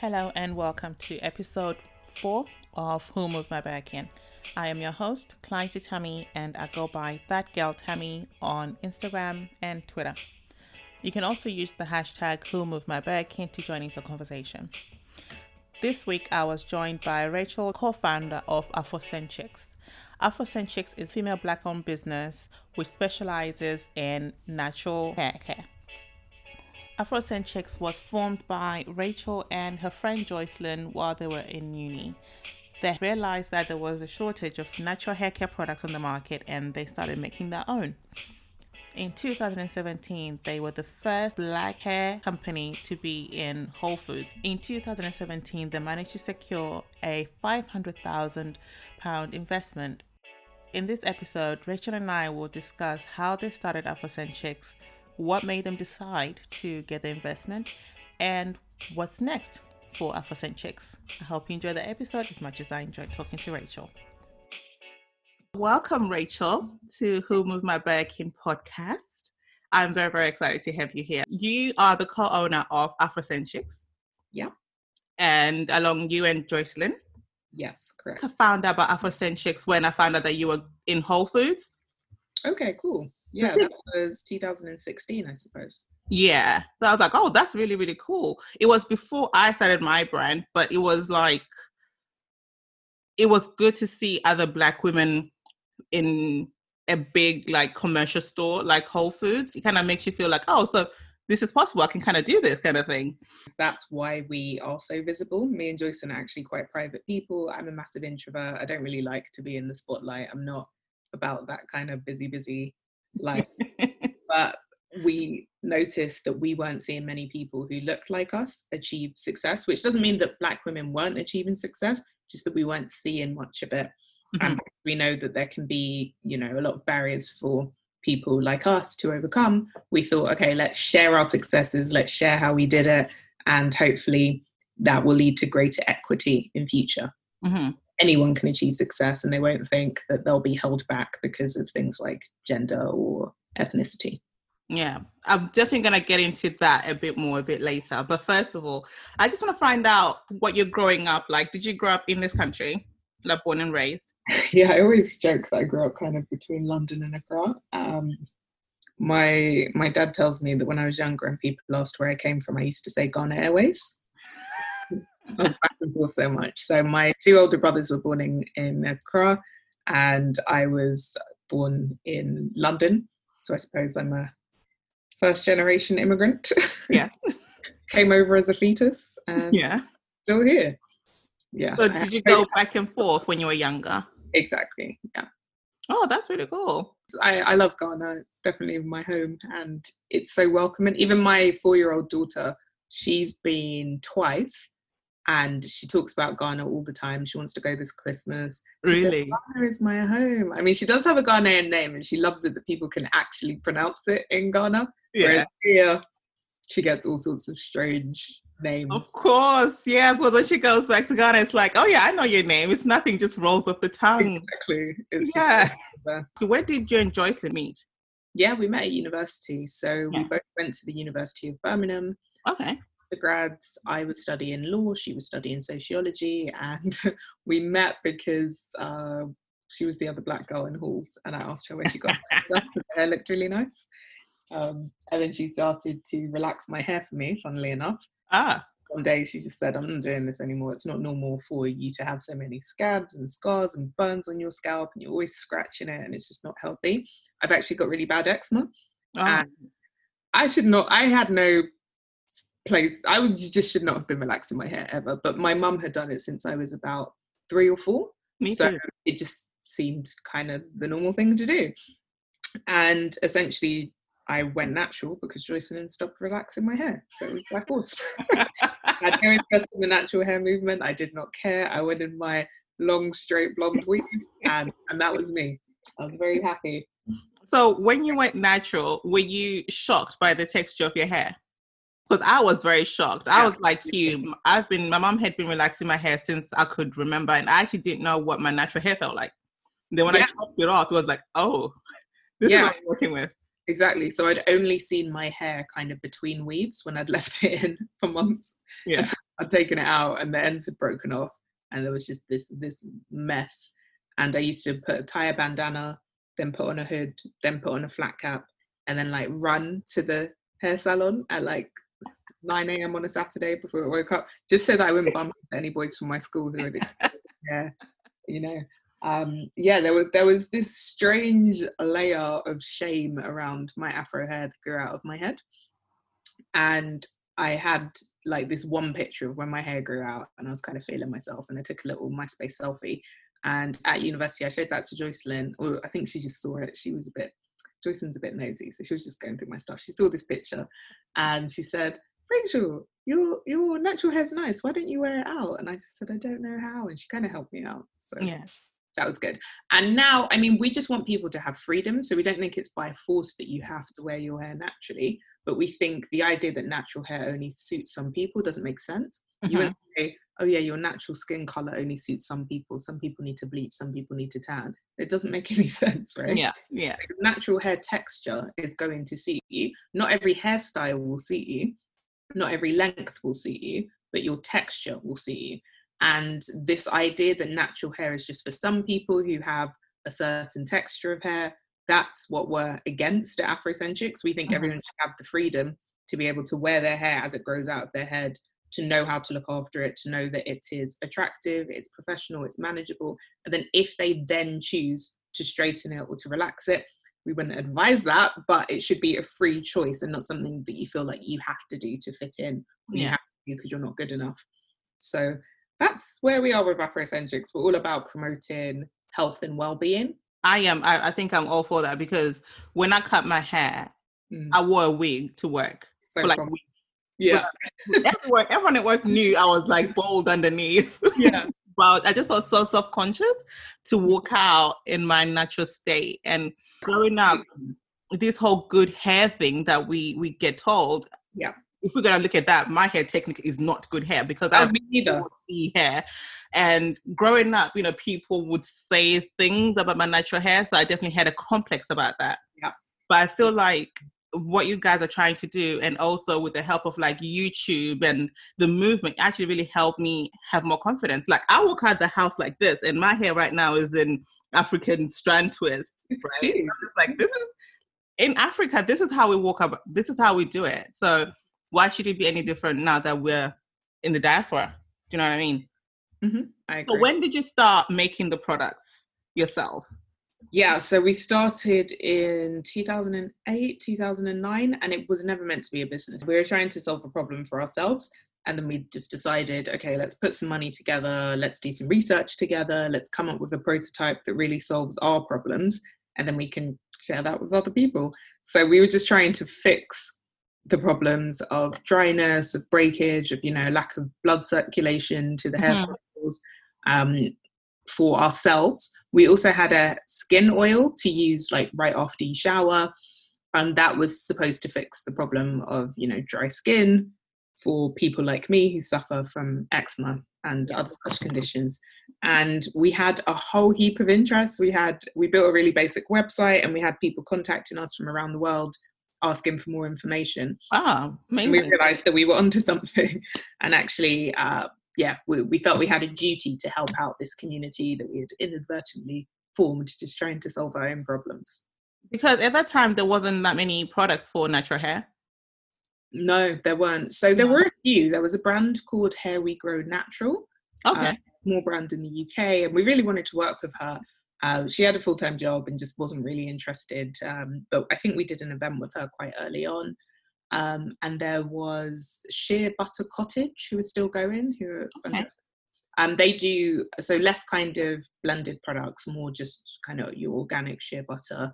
Hello and welcome to episode four of Who Moved My Birkin. I am your host, Clyde Tammy, and I go by That Girl Tammy on Instagram and Twitter. You can also use the hashtag Who Moved My Birkin to join into conversation. This week, I was joined by Rachel, co-founder of Afrocenchix. Afrocenchix is a female black-owned business which specializes in natural hair care. Afrocenchix was formed by Rachel and her friend Joycelyn while they were in uni. They realized that there was a shortage of natural hair care products on the market and they started making their own. In 2017, they were the first black hair company to be in Whole Foods. In 2017, they managed to secure a 500,000 pound investment. In this episode, Rachel and I will discuss how they started Afrocenchix, what made them decide to get the investment, and what's next for Afrocenchix. I hope you enjoy the episode as much as I enjoyed talking to Rachel. Welcome, Rachel, to Who Moved My Birkin podcast. I'm very, very excited to have you here. You are the co owner of Afrocenchix. Yeah. And along you and Joycelyn, Yes, correct. I found out about Afrocenchix when I found out that you were in Whole Foods. Okay, cool. Yeah, that was 2016, I suppose. Yeah. So I was like, oh, that's really, really cool. It was before I started my brand, but it was like, it was good to see other Black women in a big, like, commercial store like Whole Foods. It kind of makes you feel like, oh, so this is possible. I can kind of do this kind of thing. That's why we are so visible. Me and Joyce are actually quite private people. I'm a massive introvert. I don't really like to be in the spotlight. I'm not about that kind of busy, busy life. but we noticed that we weren't seeing many people who looked like us achieve success, which doesn't mean that Black women weren't achieving success, just that we weren't seeing much of it. And we know that there can be, you know, a lot of barriers for people like us to overcome. We thought, okay, let's share our successes, let's share how we did it, and hopefully that will lead to greater equity in future. hmm Anyone can achieve success and they won't think that they'll be held back because of things like gender or ethnicity. Yeah, I'm definitely going to get into that a bit more a bit later. But first of all, I just want to find out what you're growing up like. Did you grow up in this country, like born and raised? yeah, I always joke that I grew up kind of between London and Accra. Um, my my dad tells me that when I was younger and people asked where I came from, I used to say Ghana Airways. I was back and forth so much. So my two older brothers were born in, in Accra, and I was born in London. So I suppose I'm a first generation immigrant. Yeah. Came over as a fetus and Yeah. still here. Yeah. So did you go back and forth when you were younger? Exactly. Yeah. Oh, that's really cool. I, I love Ghana. It's definitely my home and it's so welcoming. Even my four year old daughter, she's been twice and she talks about Ghana all the time. She wants to go this Christmas. She says, Really? Ghana is my home. I mean, she does have a Ghanaian name and she loves it that people can actually pronounce it in Ghana. Yeah. Whereas here, she gets all sorts of strange names. Of course, yeah. Because when she goes back to Ghana, it's like, oh yeah, I know your name. It's nothing, just rolls off the tongue. Exactly. It's Yeah. just Where did you and Joyce meet? yeah, we met at university. So Yeah. we both went to the University of Birmingham. Okay. The grads. I was studying law, she was studying sociology, and we met because uh, she was the other black girl in halls, and I asked her where she got her 'cause her hair looked really nice. Um, and then she started to relax my hair for me, funnily enough. Ah, One day she just said, I'm not doing this anymore. It's not normal for you to have so many scabs and scars and burns on your scalp, and you're always scratching it, and it's just not healthy. I've actually got really bad eczema. oh. And I should not. I had no place. I was just should not have been relaxing my hair ever. But my mum had done it since I was about three or four, me so too. it just seemed kind of the normal thing to do. And essentially, I went natural because Joycelyn stopped relaxing my hair, so it was by force. I had no interest in the natural hair movement. I did not care. I went in my long, straight blonde weave, and and that was me. I was very happy. So when you went natural, were you shocked by the texture of your hair? Because I was very shocked. I was like you. I've been my mom had been relaxing my hair since I could remember, and I actually didn't know what my natural hair felt like. Then when I Yeah. chopped it off, it was like, oh, this Yeah. is what I'm working with. exactly. So I'd only seen my hair kind of between weaves when I'd left it in for months. Yeah. I'd taken it out and the ends had broken off and there was just this this mess. And I used to put a tire bandana, then put on a hood, then put on a flat cap, and then like run to the hair salon at like 9 a.m. on a Saturday before I woke up, just so that I wouldn't bump into any boys from my school who were yeah, you know. Um, yeah, there was there was this strange layer of shame around my afro hair that grew out of my head, and I had like this one picture of when my hair grew out, and I was kind of feeling myself, and I took a little MySpace selfie. And at university, I showed that to Joycelyn, or I think she just saw it. She was a bit, Joycelyn's a bit nosy, so she was just going through my stuff. She saw this picture, and she said, Rachel, your your natural hair's nice. Why don't you wear it out? And I just said, I don't know how. And she kind of helped me out. So Yeah. that was good. And now, I mean, we just want people to have freedom. So we don't think it's by force that you have to wear your hair naturally. But we think the idea that natural hair only suits some people doesn't make sense. You Mhm. wouldn't say, oh yeah, your natural skin color only suits some people. Some people need to bleach. Some people need to tan. It doesn't make any sense, right? Yeah. Yeah. natural hair texture is going to suit you. Not every hairstyle will suit you, not every length will suit you, but your texture will suit you. And this idea that natural hair is just for some people who have a certain texture of hair, that's what we're against at Afrocenchix. We think Mhm. everyone should have the freedom to be able to wear their hair as it grows out of their head, to know how to look after it, to know that it is attractive, it's professional, it's manageable. And then if they then choose to straighten it or to relax it, we wouldn't advise that, but it should be a free choice and not something that you feel like you have to do to fit in or you Yeah. have to because you're not good enough. So that's where we are with Afrocenchix. We're all about promoting health and well-being. I am. I, I think I'm all for that because when I cut my hair, Mm, I wore a wig to work. so for like from- weeks. Yeah, everyone, everyone at work knew I was like bold underneath. yeah, but I just felt so self conscious to walk out in my natural state. And growing up, this whole good hair thing that we we get told. Yeah. If we're gonna look at that, my hair technically is not good hair because I I me neither. don't see hair. And growing up, you know, people would say things about my natural hair, so I definitely had a complex about that. Yeah. But I feel like what you guys are trying to do, and also with the help of like YouTube and the movement, actually really helped me have more confidence. Like I walk out the house like this, and my hair right now is in African strand twist, right? I'm just like this is in Africa. This is how we walk up. This is how we do it. So why should it be any different now that we're in the diaspora? Do you know what I mean? Mm-hmm. I So when did you start making the products yourself? Yeah, so we started in 2008, 2009, and it was never meant to be a business. We were trying to solve a problem for ourselves. And then we just decided, okay, let's put some money together, let's do some research together, let's come up with a prototype that really solves our problems, and then we can share that with other people. So we were just trying to fix the problems of dryness, of breakage, of you know, lack of blood circulation to the hair Mhm. follicles. Um, for ourselves. We also had a skin oil to use like right after you shower, and that was supposed to fix the problem of you know dry skin for people like me who suffer from eczema and other such conditions. And we had a whole heap of interest. We had we built a really basic website, and we had people contacting us from around the world asking for more information Ah, and we realized that we were onto something and actually uh, yeah we, we felt we had a duty to help out this community that we had inadvertently formed just trying to solve our own problems Because at that time there wasn't that many products for natural hair. no there weren't so there No. were a few there was a brand called hair we grow natural Okay. small brand in the uk and we really wanted to work with her uh, she had a full-time job and just wasn't really interested um, but i think we did an event with her quite early on um, and there was Shea Butter Cottage who are still going who are Okay. fantastic. um, they do so less kind of blended products more just kind of your organic shea butter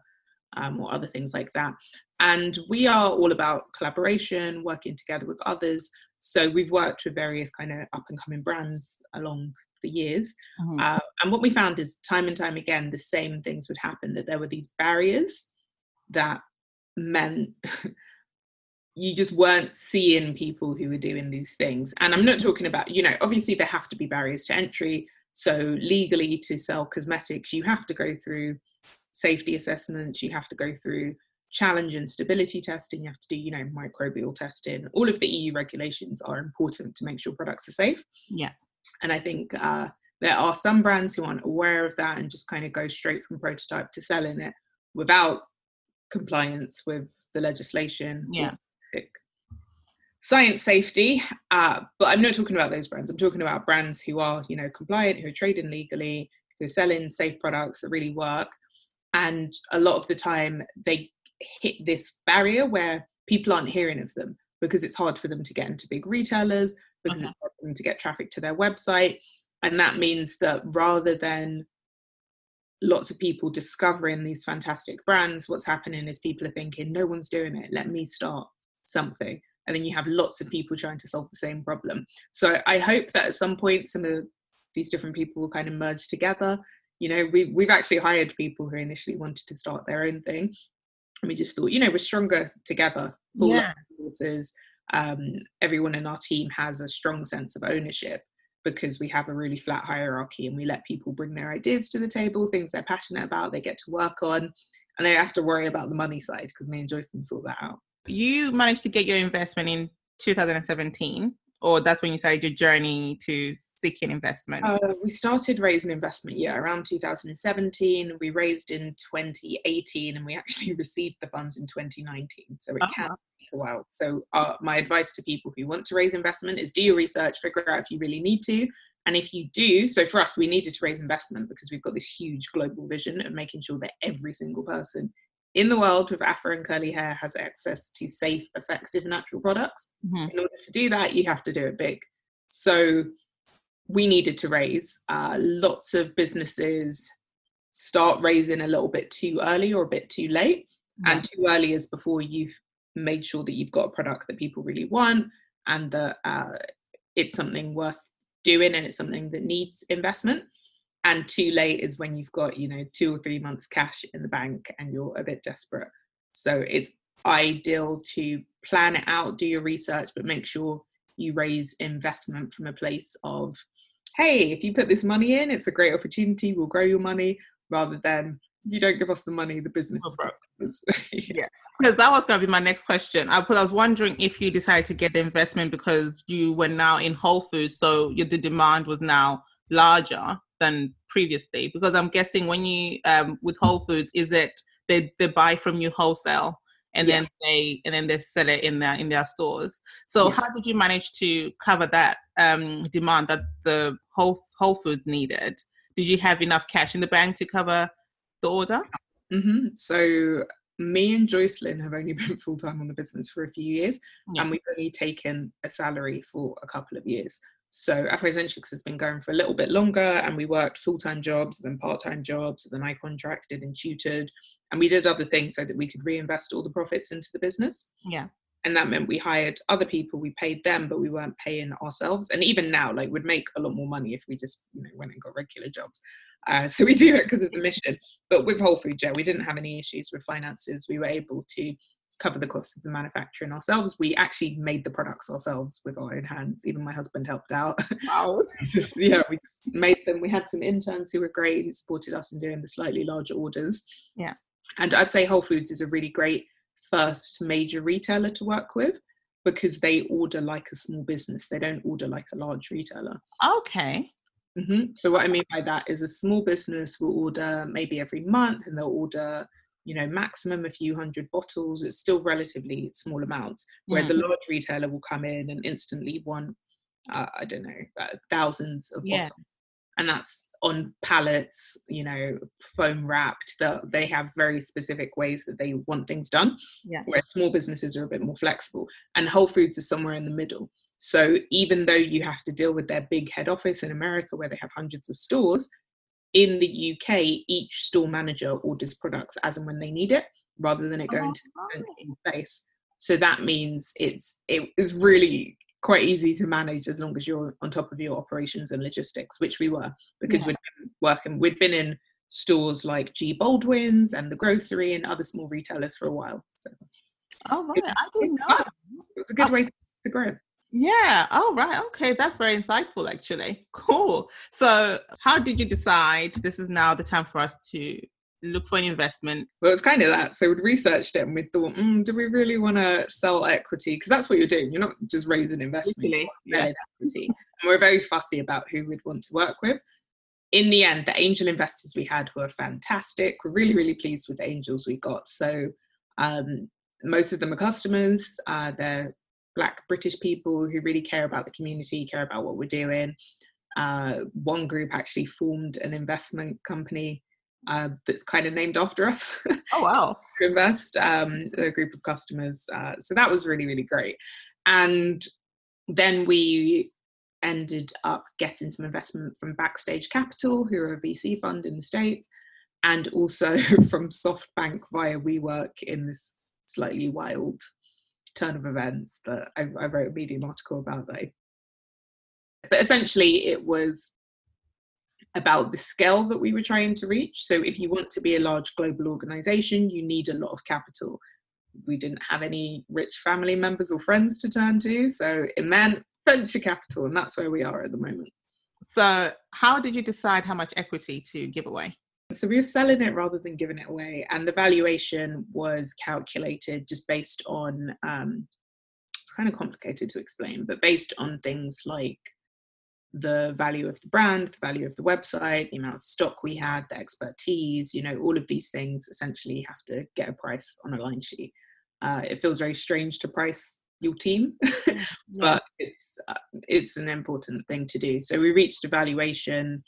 um, or other things like that and we are all about collaboration working together with others so we've worked with various kind of up and coming brands along the years Mhm. uh, and what we found is time and time again, the same things would happen that there were these barriers that meant you just weren't seeing people who were doing these things. And I'm not talking about, you know, obviously there have to be barriers to entry. So legally to sell cosmetics, you have to go through safety assessments, you have to go through challenge and stability testing. You have to do, you know, microbial testing. All of the EU regulations are important to make sure products are safe. Yeah. And I think uh, there are some brands who aren't aware of that and just kind of go straight from prototype to selling it without compliance with the legislation. Yeah. Science safety, uh, but I'm not talking about those brands. I'm talking about brands who are, you know, compliant, who are trading legally, who are selling safe products that really work. And a lot of the time, they hit this barrier where people aren't hearing of them because it's hard for them to get into big retailers, because okay. it's hard for them to get traffic to their website. And that means that rather than lots of people discovering these fantastic brands, what's happening is people are thinking, no one's doing it, let me start something. And then you have lots of people trying to solve the same problem. So I hope that at some point, some of these different people will kind of merge together. You know, we, we've actually hired people who initially wanted to start their own thing. And we just thought, you know, we're stronger together. All yeah. resources. Um, everyone in our team has a strong sense of ownership because we have a really flat hierarchy and we let people bring their ideas to the table, things they're passionate about, they get to work on, and they have to worry about the money side because me and Joycelyn sort that out. You managed to get your investment in 2017, or that's when you started your journey to seeking investment? Uh, we started raising investment, yeah, around 2017. We raised in 2018 and we actually received the funds in 2019. So it uh-huh. can take a while. So uh, my advice to people who want to raise investment is do your research, figure out if you really need to. And if you do, so for us, we needed to raise investment because we've got this huge global vision of making sure that every single person in the world with afro and curly hair has access to safe, effective natural products. Mm-hmm. In order to do that, you have to do it big. So we needed to raise. Uh, lots of businesses start raising a little bit too early or a bit too late. Mm-hmm. And too early is before you've made sure that you've got a product that people really want and that uh, it's something worth doing and it's something that needs investment and too late is when you've got you know two or three months cash in the bank and you're a bit desperate. So it's ideal to plan it out do your research but make sure you raise investment from a place of hey if you put this money in it's a great opportunity we'll grow your money rather than you don't give us the money, the business is yeah, because that was going to be my next question. I, I was wondering if you decided to get the investment because you were now in Whole Foods, so the demand was now larger than previously. Because I'm guessing when you um, with Whole Foods, is it they they buy from you wholesale and yeah. then they and then they sell it in their in their stores. So yeah. how did you manage to cover that um, demand that the Whole Whole Foods needed? Did you have enough cash in the bank to cover the order? Mm-hmm. So me and Joycelyn have only been full time on the business for a few years, yeah. and we've only taken a salary for a couple of years. So Afrocenchix has been going for a little bit longer, and we worked full time jobs, then part time jobs, then I contracted and tutored, and we did other things so that we could reinvest all the profits into the business. Yeah. And that meant we hired other people, we paid them, but we weren't paying ourselves. And even now, like, we'd make a lot more money if we just, you know, went and got regular jobs. Uh, so we do it because of the mission. But with Whole Food, yeah, we didn't have any issues with finances. We were able to cover the costs of the manufacturing ourselves. We actually made the products ourselves with our own hands. Even my husband helped out. Wow. just, yeah, we just made them. We had some interns who were great, who supported us in doing the slightly larger orders. Yeah. And I'd say Whole Foods is a really great first major retailer to work with because they order like a small business. They don't order like a large retailer. Okay. Mm-hmm. So what I mean by that is a small business will order maybe every month, and they'll order, you know, maximum a few hundred bottles. It's still relatively small amounts. Whereas mm. a large retailer will come in and instantly want, uh, I don't know, uh, thousands of yeah. bottles, and that's on pallets, you know, foam wrapped. That they have very specific ways that they want things done. Yeah. Where small businesses are a bit more flexible, and Whole Foods is somewhere in the middle. So even though you have to deal with their big head office in America where they have hundreds of stores, in the UK, each store manager orders products as and when they need it, rather than it going oh, to the in place. So that means it's it is really quite easy to manage as long as you're on top of your operations and logistics, which we were because yeah. we'd been working, we'd been in stores like G Baldwin's and the grocery and other small retailers for a while. So oh right, I didn't know. It's a good way to grow. Yeah. Oh, right. Okay. That's very insightful, actually. Cool. So, how did you decide this is now the time for us to look for an investment. Well, it's kind of that. So we'd researched it and we thought, mm, do we really want to sell equity? Because that's what you're doing. You're not just raising investment. Literally, yeah. equity. And we're very fussy about who we'd want to work with. In the end, the angel investors we had were fantastic. We're really, really pleased with the angels we got. So um, most of them are customers. Uh, they're Black British people who really care about the community, care about what we're doing. Uh, one group actually formed an investment company uh, that's kind of named after us. Oh wow! to invest um, a group of customers. Uh, so that was really really great. And then we ended up getting some investment from Backstage Capital, who are a VC fund in the states, and also from SoftBank via WeWork in this slightly wild turn of events that I, I wrote a Medium article about. That but essentially, it was about the scale that we were trying to reach. So, if you want to be a large global organization, you need a lot of capital. We didn't have any rich family members or friends to turn to, so it meant venture capital, and that's where we are at the moment. So, how did you decide how much equity to give away? So, we were selling it rather than giving it away, and the valuation was calculated just based on um, it's kind of complicated to explain, but based on things like the value of the brand, the value of the website, the amount of stock we had, the expertise, you know, all of these things essentially have to get a price on a line sheet. Uh, it feels very strange to price your team, but it's uh, it's an important thing to do. So we reached a valuation,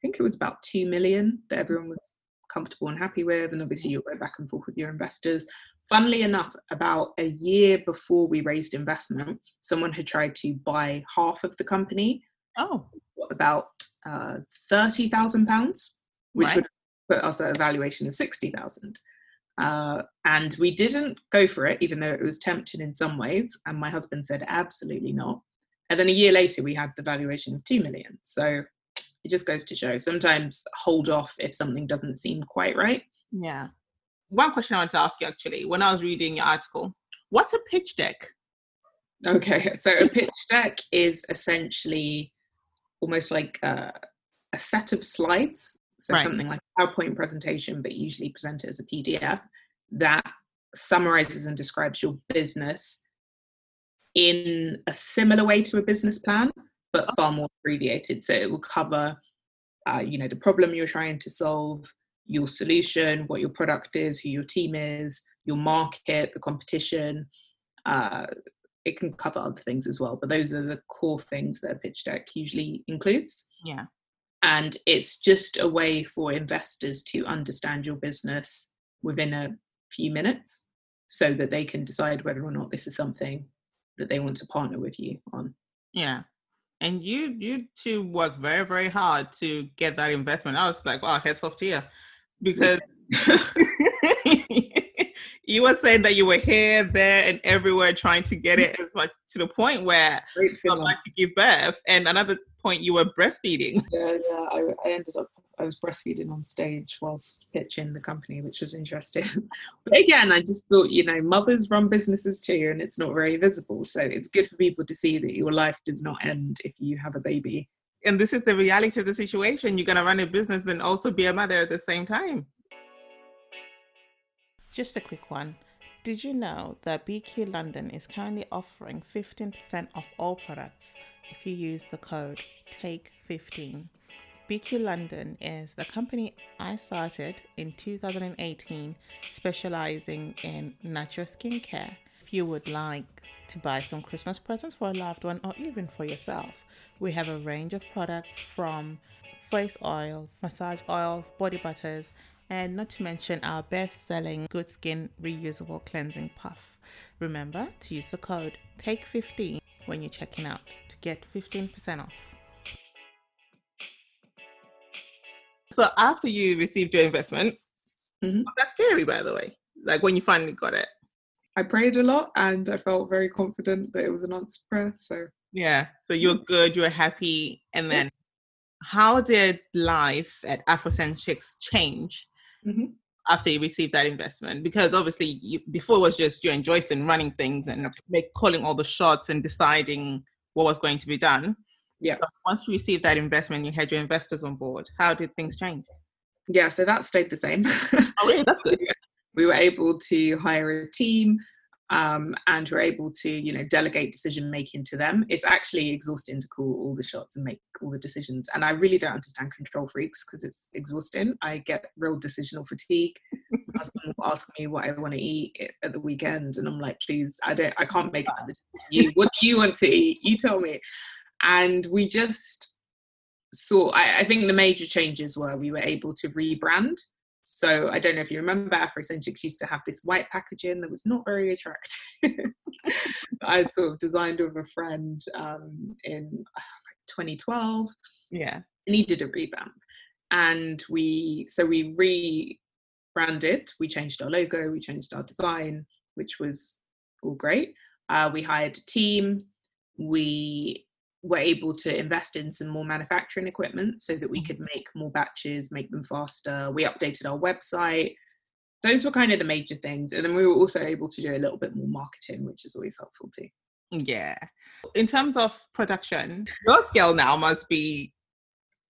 think it was about two million that everyone was comfortable and happy with, and obviously you'll go back and forth with your investors. Funnily enough, about a year before we raised investment, someone had tried to buy half of the company Oh. About uh, £30,000, which Right. would put us at a valuation of 60,000. Uh, and we didn't go for it, even though it was tempting in some ways. And my husband said, absolutely not. And then a year later, we had the valuation of 2 million. So it just goes to show sometimes hold off if something doesn't seem quite right. Yeah. One question I wanted to ask you actually, when I was reading your article, what's a pitch deck? Okay, so a pitch deck is essentially almost like a, a set of slides. So Right. something like a PowerPoint presentation, but usually presented as a PDF that summarizes and describes your business in a similar way to a business plan, but far more abbreviated. So it will cover, uh, you know, the problem you're trying to solve, your solution, what your product is, who your team is, your market, the competition. Uh, it can cover other things as well, but those are the core things that a pitch deck usually includes. Yeah. And it's just a way for investors to understand your business within a few minutes so that they can decide whether or not this is something that they want to partner with you on. Yeah. And you you two worked very, very hard to get that investment. I was like, wow, heads off to you. Because you were saying that you were here, there, and everywhere trying to get it as much to the point where Great I'd feeling. like to give birth. And another point you were breastfeeding. Yeah, yeah. I, I ended up I was breastfeeding on stage whilst pitching the company, which was interesting. but again, I just thought, you know, mothers run businesses too, and it's not very visible. So it's good for people to see that your life does not end if you have a baby. And this is the reality of the situation. You're gonna run a business and also be a mother at the same time. Just a quick one. Did you know that BQ London is currently offering 15% off all products if you use the code TAKE15? BQ London is the company I started in 2018 specializing in natural skincare. If you would like to buy some Christmas presents for a loved one or even for yourself, we have a range of products from face oils, massage oils, body butters, and not to mention our best selling good skin reusable cleansing puff. Remember to use the code TAKE15 when you're checking out to get 15% off. So after you received your investment, Mhm. was that scary by the way? Like when you finally got it? I prayed a lot and I felt very confident that it was an answered prayer. So Yeah. So you're good, you were happy. And then how did life at Afrocenchix change Mhm. after you received that investment? Because obviously you, before it was just you and Joyce and running things and make, calling all the shots and deciding what was going to be done. Yeah. So once you received that investment, you had your investors on board. How did things change? Yeah, so that stayed the same. Oh, really? That's good. we were able to hire a team um, and we're able to you know delegate decision making to them. It's actually exhausting to call all the shots and make all the decisions. And i really don't understand control freaks because it's exhausting. I get real decisional fatigue. My husband will ask me what i want to eat at the weekend and i'm like please i don't i can't make it you. What do you want to eat? You tell me. And we just saw I, I think the major changes were we were able to rebrand so I don't know if you remember, Afrocenchix used to have this white packaging that was not very attractive. I sort of designed with a friend um, in 2012. Yeah, needed a revamp, and we so we rebranded. We changed our logo, we changed our design, which was all great. Uh, we hired a team. We were able to invest in some more manufacturing equipment so that we mm-hmm. could make more batches, make them faster. We updated our website. Those were kind of the major things. And then we were also able to do a little bit more marketing, which is always helpful too. Yeah. In terms of production, your scale now must be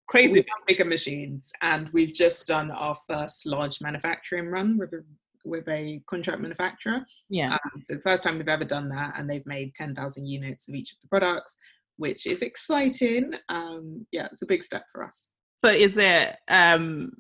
crazy. bigger machines. And we've just done our first large manufacturing run with a with a contract manufacturer. Yeah. Um, so the first time we've ever done that, and they've made 10,000 units of each of the products which is exciting. Um, yeah, it's a big step for us. So, is it um,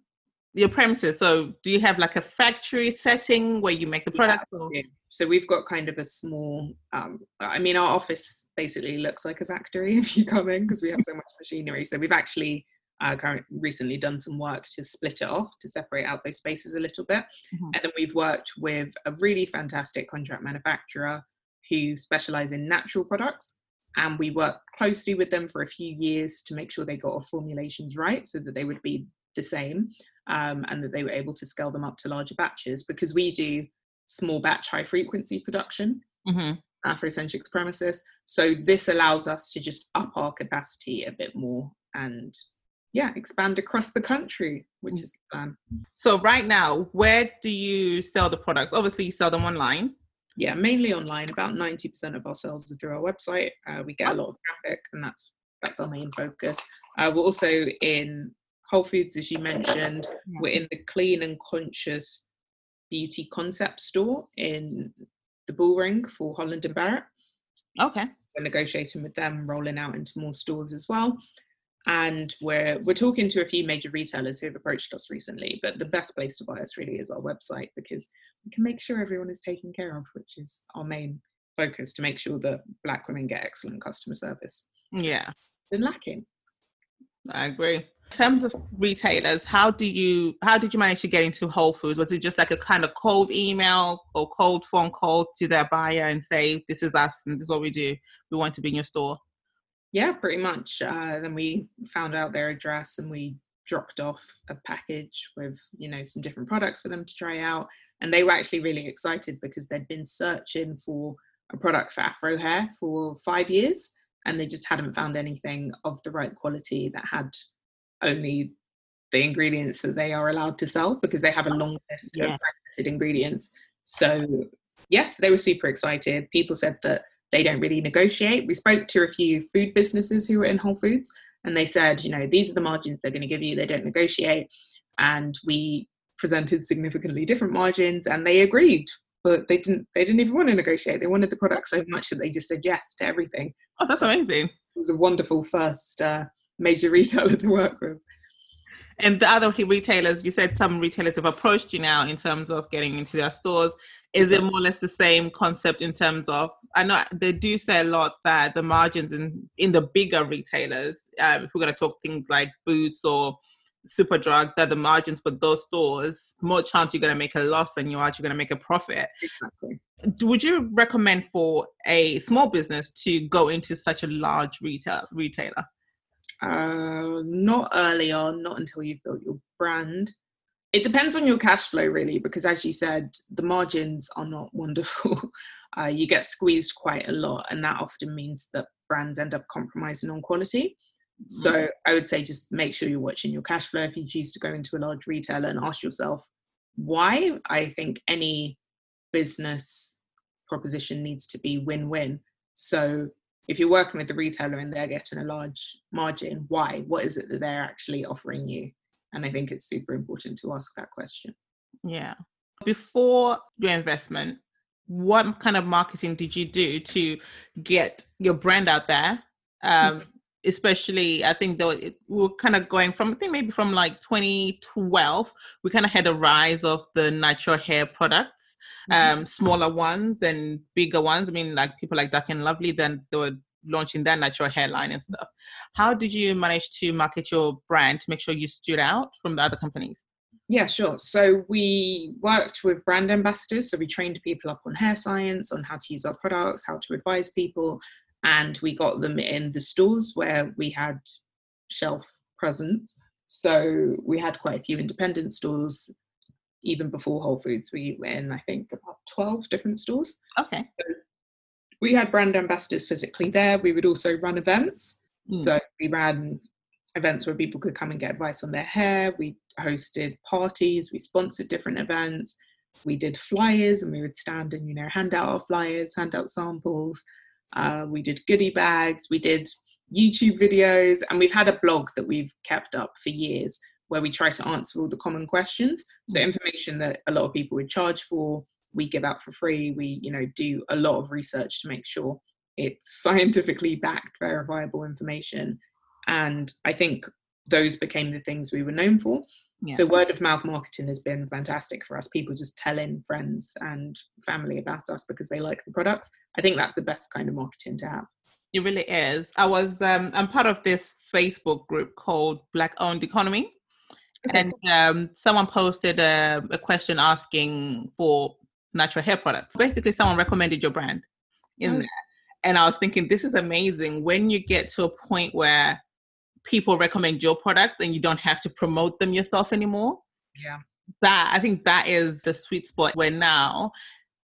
your premises? So, do you have like a factory setting where you make the product? Yeah, so we've got kind of a small. Um, I mean, our office basically looks like a factory if you come in because we have so much machinery. So we've actually uh, current, recently done some work to split it off to separate out those spaces a little bit, mm-hmm. and then we've worked with a really fantastic contract manufacturer who specialize in natural products and we worked closely with them for a few years to make sure they got our formulations right so that they would be the same um, and that they were able to scale them up to larger batches because we do small batch high frequency production mm-hmm. Afrocenchix premises so this allows us to just up our capacity a bit more and yeah expand across the country which mm. is the plan so right now where do you sell the products obviously you sell them online yeah, mainly online. About 90% of our sales are through our website. Uh, we get a lot of traffic, and that's that's our main focus. Uh, we're also in Whole Foods, as you mentioned. We're in the Clean and Conscious Beauty Concept store in the Bullring for Holland and Barrett. Okay. We're negotiating with them, rolling out into more stores as well and we're we're talking to a few major retailers who have approached us recently but the best place to buy us really is our website because we can make sure everyone is taken care of which is our main focus to make sure that black women get excellent customer service. Yeah. It's been lacking. I agree. In terms of retailers how do you how did you manage to get into whole foods? Was it just like a kind of cold email or cold phone call to their buyer and say this is us and this is what we do. We want to be in your store yeah, pretty much. Uh, then we found out their address and we dropped off a package with you know some different products for them to try out and they were actually really excited because they'd been searching for a product for afro hair for five years and they just hadn't found anything of the right quality that had only the ingredients that they are allowed to sell because they have a long list yeah. of patented ingredients so yes they were super excited people said that they don't really negotiate. We spoke to a few food businesses who were in Whole Foods, and they said, you know, these are the margins they're going to give you. They don't negotiate, and we presented significantly different margins, and they agreed. But they didn't. They didn't even want to negotiate. They wanted the product so much that they just said yes to everything. Oh, that's so amazing! It was a wonderful first uh, major retailer to work with. And the other retailers, you said some retailers have approached you now in terms of getting into their stores. Is it more or less the same concept in terms of? I know they do say a lot that the margins in in the bigger retailers, um, if we're going to talk things like Boots or Superdrug, that the margins for those stores, more chance you're going to make a loss than you are actually going to make a profit. Exactly. Would you recommend for a small business to go into such a large retail retailer? Uh, not early on, not until you've built your brand. It depends on your cash flow, really, because as you said, the margins are not wonderful. uh, you get squeezed quite a lot, and that often means that brands end up compromising on quality. So mm-hmm. I would say just make sure you're watching your cash flow if you choose to go into a large retailer and ask yourself why. I think any business proposition needs to be win win. So if you're working with the retailer and they're getting a large margin, why? What is it that they're actually offering you? And I think it's super important to ask that question. Yeah. Before your investment, what kind of marketing did you do to get your brand out there? Um, especially, I think though it, we were kind of going from, I think maybe from like 2012, we kind of had a rise of the natural hair products, mm-hmm. um, smaller ones and bigger ones. I mean, like people like Dark and Lovely, then they were launching their natural hairline and stuff. How did you manage to market your brand to make sure you stood out from the other companies? Yeah, sure. So we worked with brand ambassadors. So we trained people up on hair science, on how to use our products, how to advise people. And we got them in the stores where we had shelf presence. So we had quite a few independent stores. Even before Whole Foods, we were in, I think, about 12 different stores. Okay. So we had brand ambassadors physically there. We would also run events. Mm. So we ran events where people could come and get advice on their hair. We hosted parties, we sponsored different events, we did flyers and we would stand and, you know, hand out our flyers, hand out samples. Uh, we did goodie bags, we did YouTube videos, and we've had a blog that we've kept up for years where we try to answer all the common questions. So, hmm. information that a lot of people would charge for, we give out for free. We, you know, do a lot of research to make sure it's scientifically backed, verifiable information. And I think those became the things we were known for. Yeah. So word of mouth marketing has been fantastic for us. People just telling friends and family about us because they like the products. I think that's the best kind of marketing to have. It really is. I was um, I'm part of this Facebook group called Black Owned Economy, okay. and um, someone posted a, a, question asking for natural hair products. Basically, someone recommended your brand in oh. there, and I was thinking this is amazing. When you get to a point where people recommend your products and you don't have to promote them yourself anymore. Yeah. That I think that is the sweet spot where now,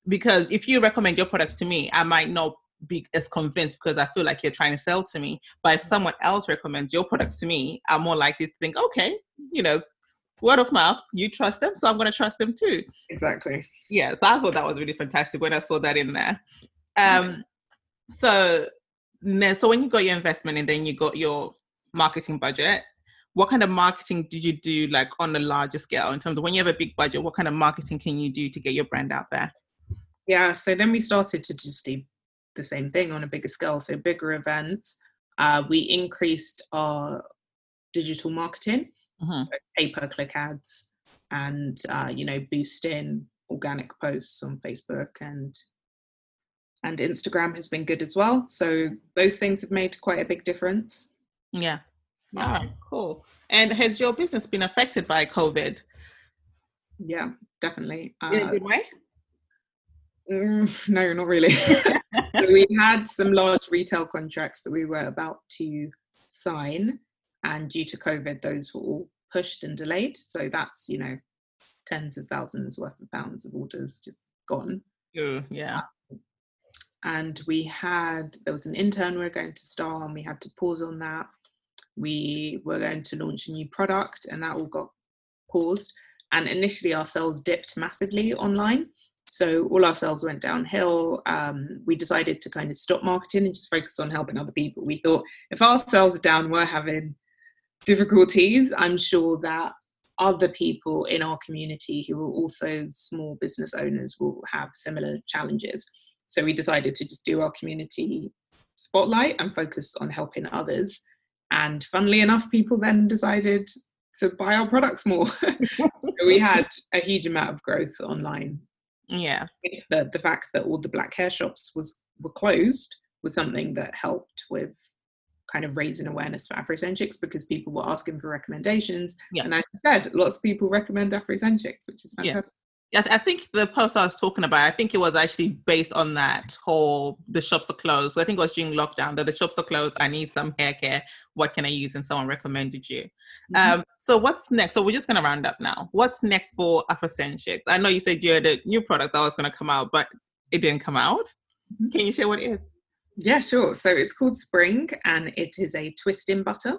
because if you recommend your products to me, I might not be as convinced because I feel like you're trying to sell to me. But if someone else recommends your products to me, I'm more likely to think, okay, you know, word of mouth, you trust them, so I'm going to trust them too. Exactly. Yeah, so I thought that was really fantastic when I saw that in there. Um, so, so when you got your investment and then you got your marketing budget what kind of marketing did you do like on a larger scale in terms of when you have a big budget what kind of marketing can you do to get your brand out there? Yeah so then we started to just do the same thing on a bigger scale so bigger events. Uh, we increased our digital marketing mm-hmm. so pay per click ads and uh, you know boosting organic posts on facebook and and instagram has been good as well. So those things have made quite a big difference yeah. All right, cool. And has your business been affected by COVID? Yeah, definitely. Uh, In a uh, good way? Mm, no, not really. so we had some large retail contracts that we were about to sign, and due to COVID, those were all pushed and delayed. So that's you know tens of thousands worth of pounds of orders just gone. Uh, yeah and we had there was an intern we were going to start and we had to pause on that we were going to launch a new product and that all got paused. And initially our sales dipped massively online. So all our sales went downhill. Um, we decided to kind of stop marketing and just focus on helping other people. We thought if our sales are down we're having difficulties. I'm sure that other people in our community who are also small business owners will have similar challenges. So we decided to just do our community spotlight and focus on helping others. And funnily enough, people then decided to buy our products more. so we had a huge amount of growth online. Yeah. The, the fact that all the black hair shops was were closed was something that helped with kind of raising awareness for Afrocenchix because people were asking for recommendations. Yeah. And as I said, lots of people recommend Afrocenchix, which is fantastic. I think the post I was talking about, I think it was actually based on that whole the shops are closed. I think it was during lockdown that the shops are closed. I need some hair care. What can I use? And someone recommended you. Mm-hmm. Um, so what's next? So we're just gonna round up now. What's next for Afrocenchix? I know you said you had a new product that was gonna come out, but it didn't come out. Mm-hmm. Can you share what it is? Yeah, sure. So it's called Spring, and it is a twisting butter.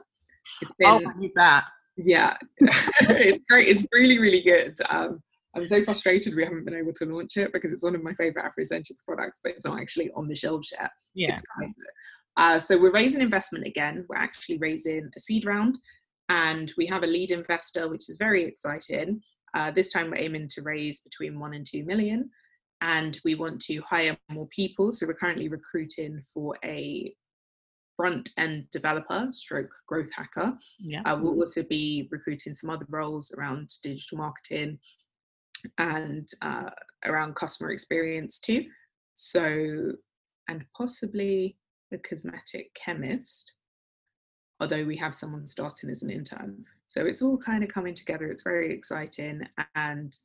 It's oh, been oh, I need that. Yeah, it's great. It's really, really good. Um, I'm so frustrated we haven't been able to launch it because it's one of my favorite Afrocenchix products, but it's not actually on the shelves yet. Yeah. Uh, so we're raising investment again. We're actually raising a seed round. and we have a lead investor, which is very exciting. Uh, this time we're aiming to raise between one and two million, and we want to hire more people. So we're currently recruiting for a front end developer stroke growth hacker. Yeah. Uh, we'll also be recruiting some other roles around digital marketing and uh, around customer experience too. So, and possibly a cosmetic chemist, although we have someone starting as an intern. So it's all kind of coming together. It's very exciting. And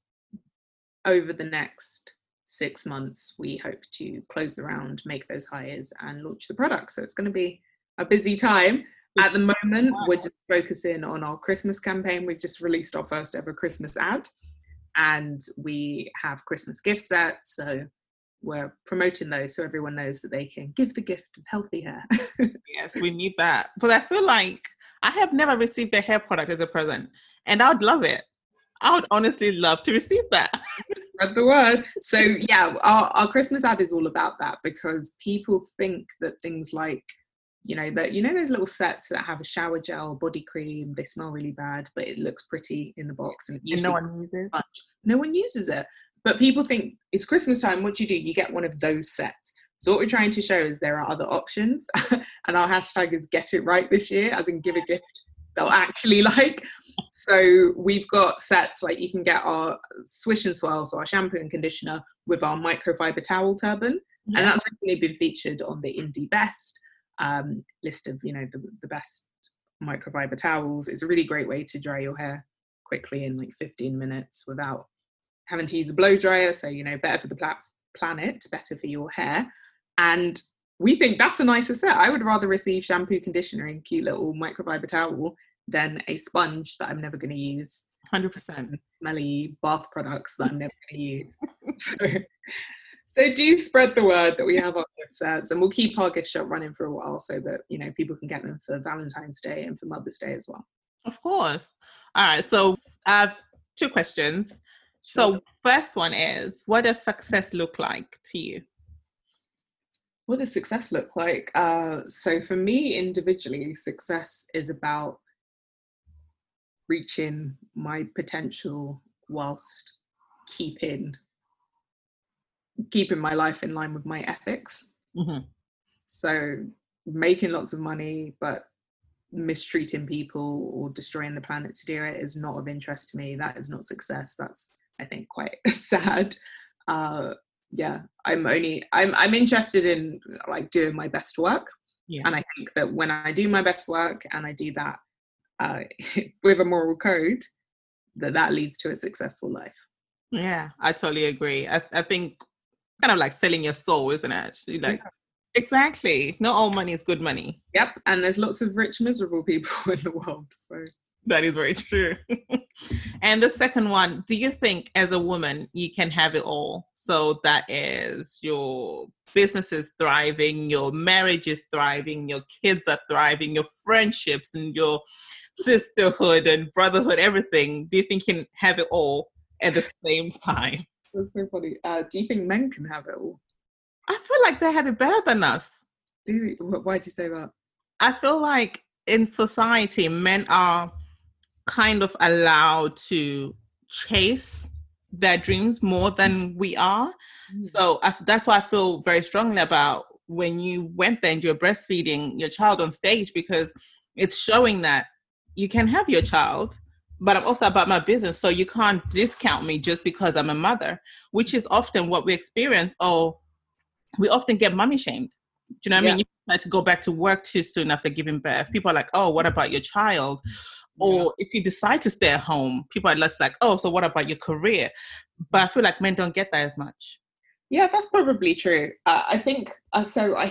over the next six months, we hope to close the round, make those hires, and launch the product. So it's going to be a busy time. At the moment, we're just focusing on our Christmas campaign. We've just released our first ever Christmas ad, and we have Christmas gift sets. So we're promoting those so everyone knows that they can give the gift of healthy hair. yes, we need that. But I feel like I have never received a hair product as a present, and I would love it. I would honestly love to receive that. Spread the word. So yeah, our, our Christmas ad is all about that because people think that things like, you know, that you know those little sets that have a shower gel, body cream, they smell really bad, but it looks pretty in the box and, and no one uses it. No one uses it. But people think it's Christmas time. What do you do? You get one of those sets. So what we're trying to show is there are other options, and our hashtag is get it right this year, as in give a gift they'll actually like. So we've got sets like you can get our swish and swirl, so our shampoo and conditioner with our microfiber towel turban, yeah. and that's recently been featured on the IndyBest um, list of you know the, the best microfiber towels. It's a really great way to dry your hair quickly in like 15 minutes without having to use a blow dryer. So you know better for the plat- planet, better for your hair, and we think that's a nicer set. I would rather receive shampoo, conditioner, and cute little microfiber towel than a sponge that I'm never going to use. 100%. Smelly bath products that I'm never going to use. so, so, do spread the word that we have our gift sets and we'll keep our gift shop running for a while so that, you know, people can get them for Valentine's Day and for Mother's Day as well. Of course. All right. So I have two questions. Sure. So first one is, what does success look like to you? what does success look like? Uh, so for me individually, success is about reaching my potential whilst keeping keeping my life in line with my ethics. Mm-hmm. So making lots of money, but mistreating people or destroying the planet to do it is not of interest to me. That is not success. That's I think quite sad. Uh, yeah i'm only i'm i'm interested in like doing my best work yeah. and i think that when i do my best work and i do that uh, with a moral code that that leads to a successful life yeah i totally agree i, I think kind of like selling your soul isn't it like yeah. exactly not all money is good money yep and there's lots of rich miserable people in the world so that is very true. and the second one, do you think as a woman you can have it all? So that is your business is thriving, your marriage is thriving, your kids are thriving, your friendships and your sisterhood and brotherhood, everything. Do you think you can have it all at the same time? That's so funny. Uh, do you think men can have it all? I feel like they have it better than us. Do you, why do you say that? I feel like in society, men are kind of allowed to chase their dreams more than we are. Mm. So I, that's why I feel very strongly about when you went there and you're breastfeeding your child on stage because it's showing that you can have your child, but I'm also about my business. So you can't discount me just because I'm a mother, which is often what we experience. Oh, we often get mommy shamed. Do you know what yeah. I mean? You like to go back to work too soon after giving birth. People are like, oh, what about your child? Or if you decide to stay at home, people are less like, oh, so what about your career? But I feel like men don't get that as much. Yeah, that's probably true. Uh, I think uh, so. I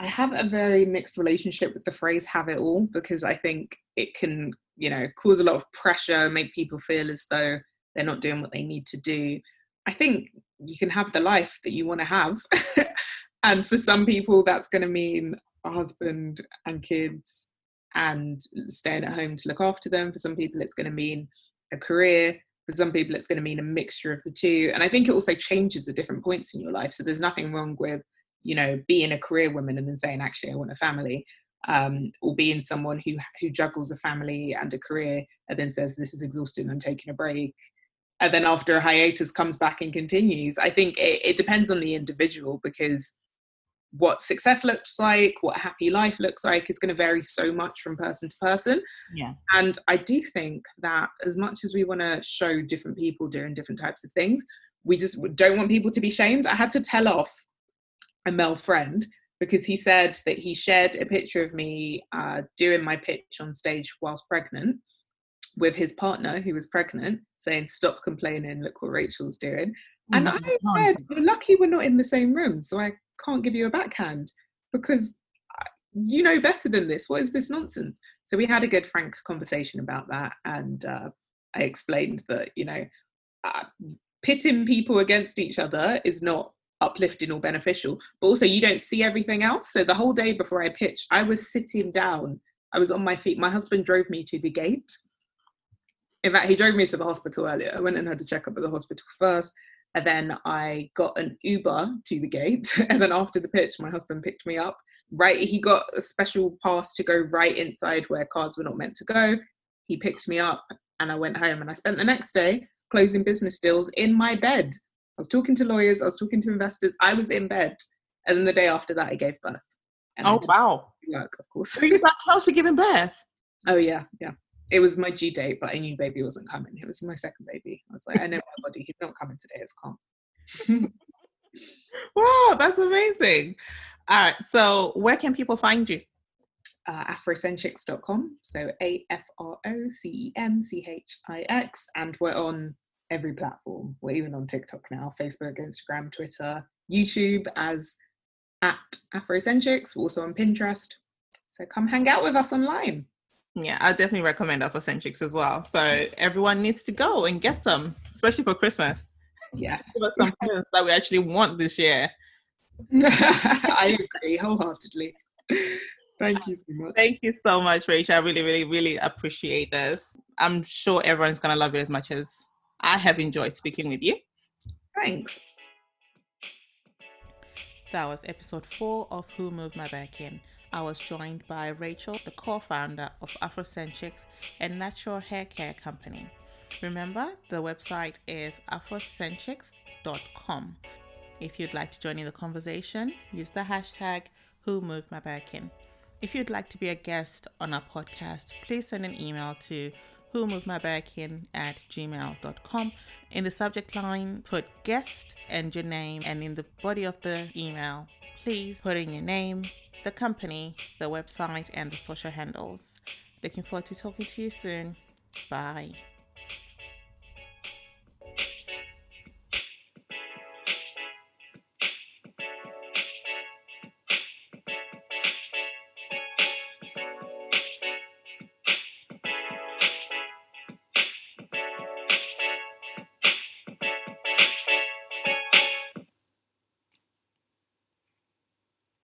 I have a very mixed relationship with the phrase "have it all" because I think it can, you know, cause a lot of pressure, make people feel as though they're not doing what they need to do. I think you can have the life that you want to have, and for some people, that's going to mean a husband and kids and staying at home to look after them. For some people, it's going to mean a career. For some people, it's going to mean a mixture of the two. And I think it also changes at different points in your life. So there's nothing wrong with, you know, being a career woman and then saying, actually, I want a family. Um, or being someone who who juggles a family and a career and then says this is exhausting i'm taking a break. And then after a hiatus comes back and continues. I think it, it depends on the individual because what success looks like what happy life looks like is going to vary so much from person to person. Yeah. and i do think that as much as we want to show different people doing different types of things we just don't want people to be shamed. I had to tell off a male friend because he said that he shared a picture of me uh, doing my pitch on stage whilst pregnant with his partner who was pregnant, saying, Stop complaining, look what Rachel's doing. And No, I said, You're lucky we're not in the same room, so I can't give you a backhand because you know better than this. What is this nonsense? So we had a good, frank conversation about that. And uh, I explained that, you know, uh, pitting people against each other is not uplifting or beneficial but also you don't see everything else. So the whole day before i pitched i was sitting down. I was on my feet. My husband drove me to the gate. In fact he drove me to the hospital earlier. I went and had a checkup at the hospital first and then i got an uber to the gate. And then after the pitch my husband picked me up. Right he got a special pass to go right inside where cars were not meant to go. He picked me up and i went home and i spent the next day closing business deals in my bed was talking to lawyers, I was talking to investors, I was in bed. And then the day after that, I gave birth. And Oh wow. work, of course. So you got close to giving birth. oh, yeah, yeah. It was my G date, but I knew baby wasn't coming. It was my second baby. I was like, I know my body, he's not coming today, it's calm. Wow, that's amazing. All right. So where can people find you? Uh, afrocenchix.com. So A F R O C E N C H I X. And we're on every platform. We're even on TikTok now Facebook, Instagram, Twitter, YouTube as at Afrocenchix. We're also on Pinterest. So come hang out with us online. Yeah, I definitely recommend Afrocenchix as well. So everyone needs to go and get some, especially for Christmas. Give us some presents that we actually want this year. I agree wholeheartedly. Thank you so much. Thank you so much, Rachel. I really, really, really appreciate this. I'm sure everyone's gonna love it as much as I have enjoyed speaking with you. Thanks. That was episode four of Who Moved My Back In. I was joined by Rachel, the co-founder of Afrocenchix, a natural hair care company. Remember, the website is afrocenchix.com. If you'd like to join in the conversation, use the hashtag Who Moved My Back In. If you'd like to be a guest on our podcast, please send an email to who moved my back in at gmail.com. In the subject line, put guest and your name, and in the body of the email, please put in your name, the company, the website, and the social handles. Looking forward to talking to you soon. Bye.